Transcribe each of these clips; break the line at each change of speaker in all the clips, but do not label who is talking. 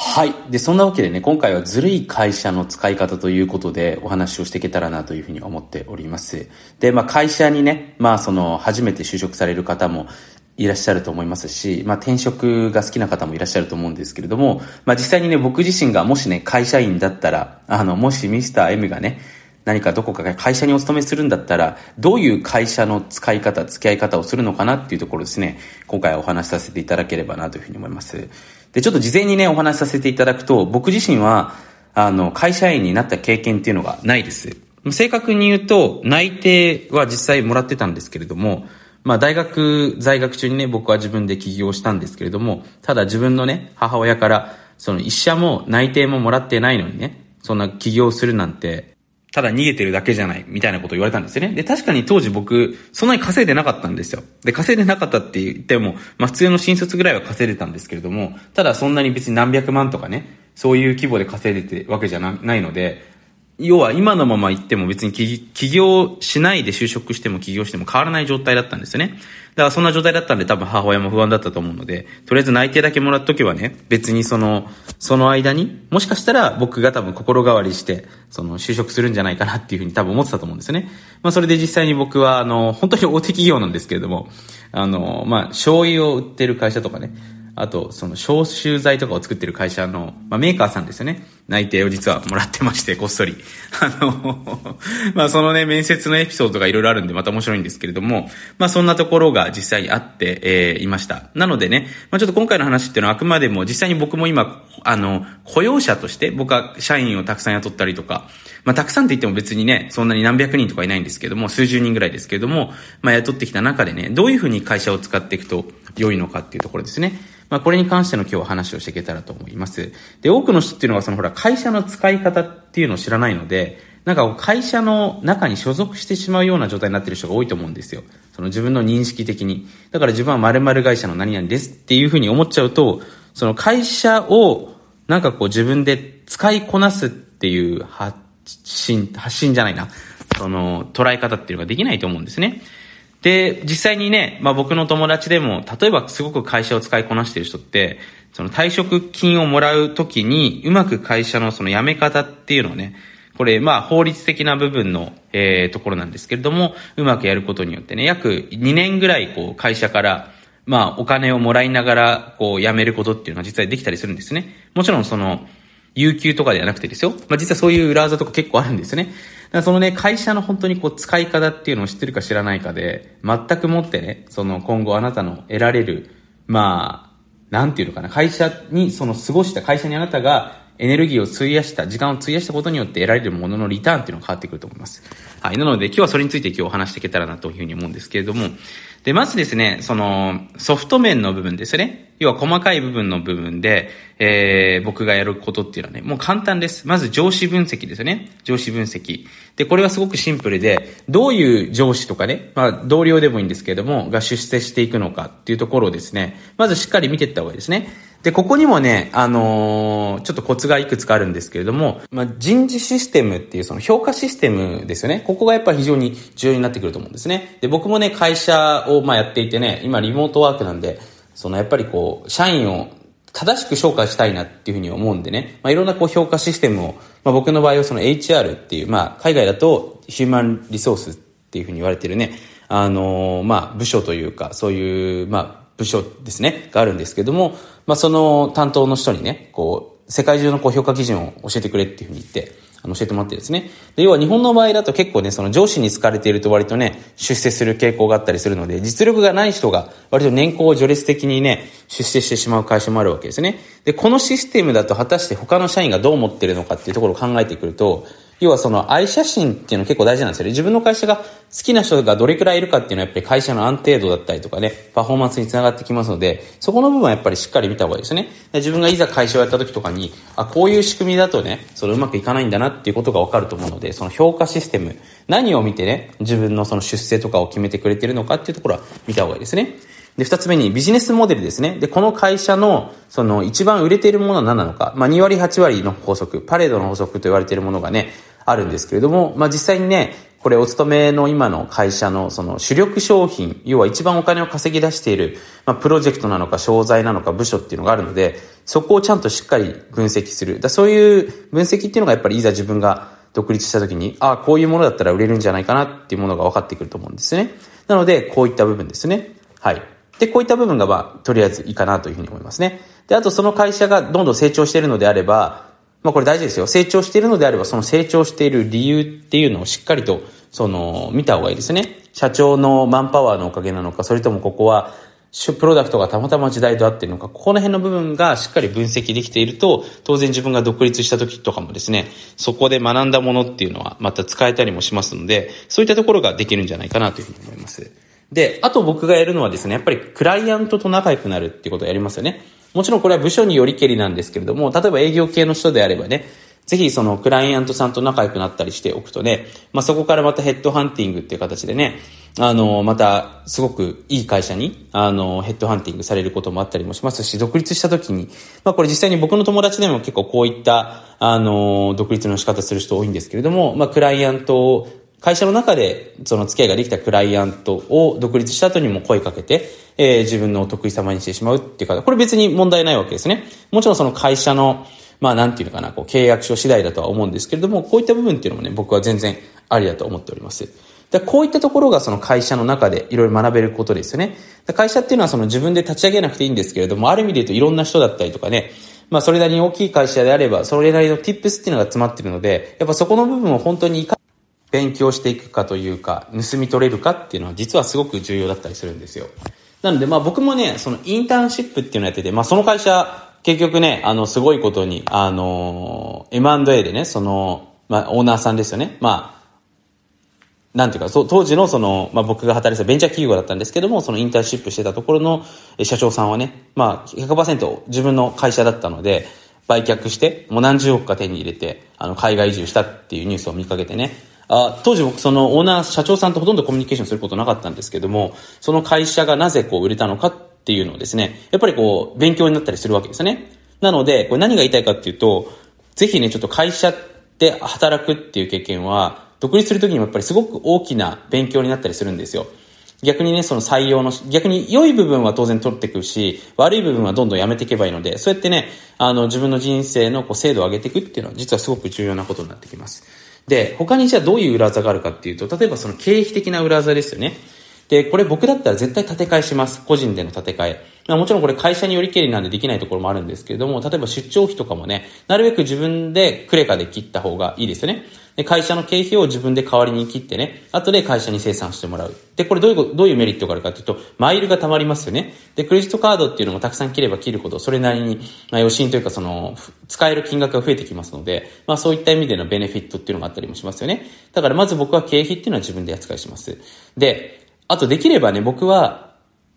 はい。で、そんなわけでね、今回はずるい会社の使い方ということでお話をしていけたらなというふうに思っております。で、まあ会社にね、まあその初めて就職される方もいらっしゃると思いますし、まあ転職が好きな方もいらっしゃると思うんですけれども、まあ実際にね、僕自身がもしね、会社員だったら、あの、もしミスター M がね、何かどこかが会社にお勤めするんだったら、どういう会社の使い方、付き合い方をするのかなっていうところですね、今回お話しさせていただければなというふうに思います。で、ちょっと事前にね、お話しさせていただくと、僕自身は、あの、会社員になった経験っていうのがないです。正確に言うと、内定は実際もらってたんですけれども、まあ大学在学中にね、僕は自分で起業したんですけれども、ただ自分のね、母親から、その一社も内定ももらってないのにね、そんな起業するなんて、ただ逃げてるだけじゃない、みたいなことを言われたんですよね。で、確かに当時僕、そんなに稼いでなかったんですよ。で、稼いでなかったって言っても、まあ普通の新卒ぐらいは稼いでたんですけれども、ただそんなに別に何百万とかね、そういう規模で稼いでてわけじゃないので、要は今のまま行っても別に起業しないで就職しても起業しても変わらない状態だったんですよね。だからそんな状態だったんで多分母親も不安だったと思うので、とりあえず内定だけもらっとけばね、別にその、その間に、もしかしたら僕が多分心変わりして、その就職するんじゃないかなっていうふうに多分思ってたと思うんですよね。まあそれで実際に僕はあの、本当に大手企業なんですけれども、あの、まあ醤油を売ってる会社とかね、あと、その消臭剤とかを作ってる会社の、まあ、メーカーさんですよね。内定を実はもらってまして、こっそり。あの、まあ、そのね、面接のエピソードがいろいろあるんで、また面白いんですけれども、まあ、そんなところが実際にあって、えー、いました。なのでね、まあ、ちょっと今回の話っていうのはあくまでも、実際に僕も今、あの、雇用者として、僕は社員をたくさん雇ったりとか、まあ、たくさんって言っても別にね、そんなに何百人とかいないんですけども、数十人ぐらいですけれども、まあ、雇ってきた中でね、どういうふうに会社を使っていくと良いのかっていうところですね。まあ、これに関しての今日は話をしていけたらと思います。で、多くの人っていうのはそのほら、会社の使い方っていうのを知らないので、なんか会社の中に所属してしまうような状態になってる人が多いと思うんですよ。その自分の認識的に。だから自分は〇〇会社の何々ですっていうふうに思っちゃうと、その会社をなんかこう自分で使いこなすっていう発信、発信じゃないな。その捉え方っていうのができないと思うんですね。で、実際にね、まあ僕の友達でも、例えばすごく会社を使いこなしている人って、その退職金をもらうときに、うまく会社のその辞め方っていうのをね、これ、まあ法律的な部分の、えー、ところなんですけれども、うまくやることによってね、約2年ぐらい、こう、会社から、まあお金をもらいながら、こう、辞めることっていうのは実際できたりするんですね。もちろんその、有給とかではなくてですよ。まあ実はそういう裏技とか結構あるんですね。だそのね、会社の本当にこう使い方っていうのを知ってるか知らないかで、全くもってね、その今後あなたの得られる、まあ、なんていうのかな、会社にその過ごした会社にあなたがエネルギーを費やした、時間を費やしたことによって得られるもののリターンっていうのが変わってくると思います。はい。なので今日はそれについて今日お話していけたらなというふうに思うんですけれども、で、まずですね、その、ソフト面の部分ですね。要は細かい部分の部分で、えー、僕がやることっていうのはね、もう簡単です。まず上司分析ですよね。上司分析。で、これはすごくシンプルで、どういう上司とかね、まあ、同僚でもいいんですけれども、が出世していくのかっていうところをですね、まずしっかり見ていった方がいいですね。で、ここにもね、あのー、ちょっとコツがいくつかあるんですけれども、まあ、人事システムっていうその評価システムですよね。ここがやっぱり非常に重要になってくると思うんですね。で、僕もね、会社をまあやっていてね、今リモートワークなんで、そのやっぱりこう、社員を正しく評価したいなっていうふうに思うんでね、まあ、いろんなこう評価システムを、まあ、僕の場合はその HR っていう、まあ、海外だとヒューマンリソースっていうふうに言われてるね、あのー、まあ、部署というか、そういう、まあ、部署ですね、があるんですけども、まあ、その担当の人にね、こう、世界中のこう評価基準を教えてくれっていうふうに言って、あの、教えてもらってですね。で、要は日本の場合だと結構ね、その上司に好かれていると割とね、出世する傾向があったりするので、実力がない人が割と年功序列的にね、出世してしまう会社もあるわけですね。で、このシステムだと果たして他の社員がどう思ってるのかっていうところを考えてくると、要はその愛写真っていうの結構大事なんですよね。自分の会社が好きな人がどれくらいいるかっていうのはやっぱり会社の安定度だったりとかね、パフォーマンスにつながってきますので、そこの部分はやっぱりしっかり見た方がいいですね。自分がいざ会社をやった時とかに、あ、こういう仕組みだとね、そのうまくいかないんだなっていうことがわかると思うので、その評価システム、何を見てね、自分のその出世とかを決めてくれてるのかっていうところは見た方がいいですね。で、二つ目にビジネスモデルですね。で、この会社の、その一番売れているものは何なのか。まあ、2割8割の法則、パレードの法則と言われているものがね、あるんですけれども、まあ、実際にね、これお勤めの今の会社のその主力商品、要は一番お金を稼ぎ出している、まあ、プロジェクトなのか商材なのか部署っていうのがあるので、そこをちゃんとしっかり分析する。だそういう分析っていうのがやっぱりいざ自分が独立した時に、ああ、こういうものだったら売れるんじゃないかなっていうものが分かってくると思うんですね。なので、こういった部分ですね。はい。で、こういった部分がまあ、とりあえずいいかなというふうに思いますね。で、あとその会社がどんどん成長しているのであれば、まあこれ大事ですよ。成長しているのであれば、その成長している理由っていうのをしっかりと、その、見た方がいいですね。社長のマンパワーのおかげなのか、それともここは、プロダクトがたまたま時代と合ってるのか、ここの辺の部分がしっかり分析できていると、当然自分が独立した時とかもですね、そこで学んだものっていうのはまた使えたりもしますので、そういったところができるんじゃないかなというふうに思います。で、あと僕がやるのはですね、やっぱりクライアントと仲良くなるっていうことをやりますよね。もちろんこれは部署によりけりなんですけれども、例えば営業系の人であればね、ぜひそのクライアントさんと仲良くなったりしておくとね、まあ、そこからまたヘッドハンティングっていう形でね、あの、またすごくいい会社に、あの、ヘッドハンティングされることもあったりもしますし、独立した時に、まあこれ実際に僕の友達でも結構こういった、あの、独立の仕方する人多いんですけれども、まあクライアントを会社の中でその付き合いができたクライアントを独立した後にも声かけて、えー、自分のお得意様にしてしまうっていうか、これ別に問題ないわけですね。もちろんその会社の、まあなんていうのかな、こう契約書次第だとは思うんですけれども、こういった部分っていうのもね、僕は全然ありだと思っております。でこういったところがその会社の中でいろいろ学べることですよね。会社っていうのはその自分で立ち上げなくていいんですけれども、ある意味で言うといろんな人だったりとかね、まあそれなりに大きい会社であれば、それなりの tips っていうのが詰まってるので、やっぱそこの部分を本当に勉強していくかというか、盗み取れるかっていうのは実はすごく重要だったりするんですよ。なのでまあ僕もね、そのインターンシップっていうのをやってて、まあその会社、結局ね、あの、すごいことに、あの、M&A でね、その、まあ、オーナーさんですよね。まあ、なんていうか、当時のその、まあ、僕が働いてたベンチャー企業だったんですけども、そのインターンシップしてたところの社長さんはね、まあ、100%自分の会社だったので、売却して、もう何十億か手に入れて、あの、海外移住したっていうニュースを見かけてね、あ当時僕そのオーナー、社長さんとほとんどコミュニケーションすることなかったんですけども、その会社がなぜこう売れたのかっていうのをですね、やっぱりこう、勉強になったりするわけですね。なので、これ何が言いたいかっていうと、ぜひね、ちょっと会社で働くっていう経験は、独立するときにもやっぱりすごく大きな勉強になったりするんですよ。逆にね、その採用の、逆に良い部分は当然取っていくし、悪い部分はどんどんやめていけばいいので、そうやってね、あの、自分の人生のこう精度を上げていくっていうのは実はすごく重要なことになってきます。で、他にじゃあどういう裏技があるかっていうと、例えばその経費的な裏技ですよね。で、これ僕だったら絶対建て替えします。個人での建て替え。もちろんこれ会社によりけりなんでできないところもあるんですけれども、例えば出張費とかもね、なるべく自分でクレカで切った方がいいですよね。で、会社の経費を自分で代わりに切ってね、後で会社に生産してもらう。で、これどういう、どういうメリットがあるかというと、マイルが貯まりますよね。で、クレジットカードっていうのもたくさん切れば切るほど、それなりに、まあ、余震というかその、使える金額が増えてきますので、まあそういった意味でのベネフィットっていうのがあったりもしますよね。だからまず僕は経費っていうのは自分で扱いします。で、あとできればね、僕は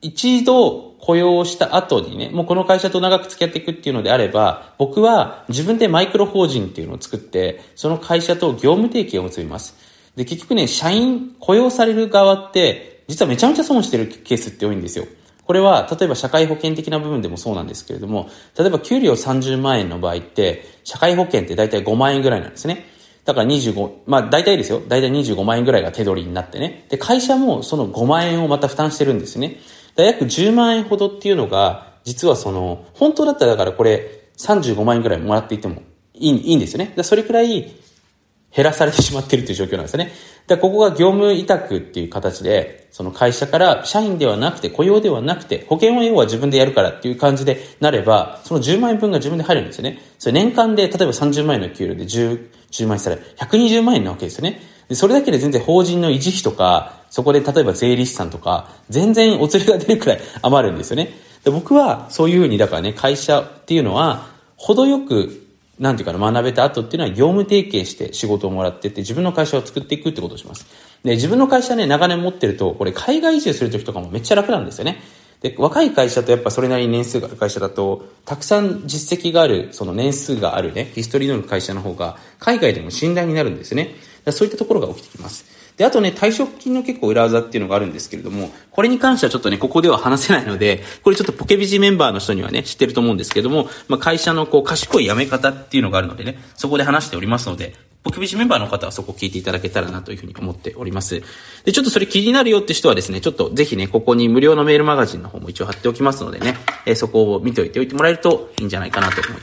一度雇用した後にね、もうこの会社と長く付き合っていくっていうのであれば、僕は自分でマイクロ法人っていうのを作って、その会社と業務提携を結びます。で、結局ね、社員、雇用される側って、実はめちゃめちゃ損してるケースって多いんですよ。これは、例えば社会保険的な部分でもそうなんですけれども、例えば給料30万円の場合って、社会保険って大体5万円ぐらいなんですね。だから25、まあ大体ですよ。大体25万円ぐらいが手取りになってね。で、会社もその5万円をまた負担してるんですね。だ約10万円ほどっていうのが、実はその、本当だったらだからこれ35万円ぐらいもらっていてもいいいいんですよね。だそれくらい減らされてしまっているという状況なんですね。で、ここが業務委託っていう形で、その会社から社員ではなくて、雇用ではなくて、保険は要は自分でやるからっていう感じでなれば、その10万円分が自分で入るんですよね。それ年間で、例えば30万円の給料で10、10万円したら120万円なわけですよね。でそれだけで全然法人の維持費とか、そこで例えば税理士さんとか、全然お釣りが出るくらい 余るんですよね。で僕はそういうふうに、だからね、会社っていうのは、程よくなんていうかな、学べた後っていうのは業務提携して仕事をもらってって自分の会社を作っていくってことをします。で、自分の会社ね、長年持ってると、これ海外移住するときとかもめっちゃ楽なんですよね。で、若い会社とやっぱそれなりに年数がある会社だと、たくさん実績がある、その年数があるね、ヒストリーの会社の方が、海外でも信頼になるんですね。そういったところが起きてきます。で、あとね、退職金の結構裏技っていうのがあるんですけれども、これに関してはちょっとね、ここでは話せないので、これちょっとポケビジメンバーの人にはね、知ってると思うんですけども、まあ、会社のこう、賢い辞め方っていうのがあるのでね、そこで話しておりますので、ポケビジメンバーの方はそこ聞いていただけたらなというふうに思っております。で、ちょっとそれ気になるよって人はですね、ちょっとぜひね、ここに無料のメールマガジンの方も一応貼っておきますのでね、えー、そこを見ておいておいてもらえるといいんじゃないかなと思います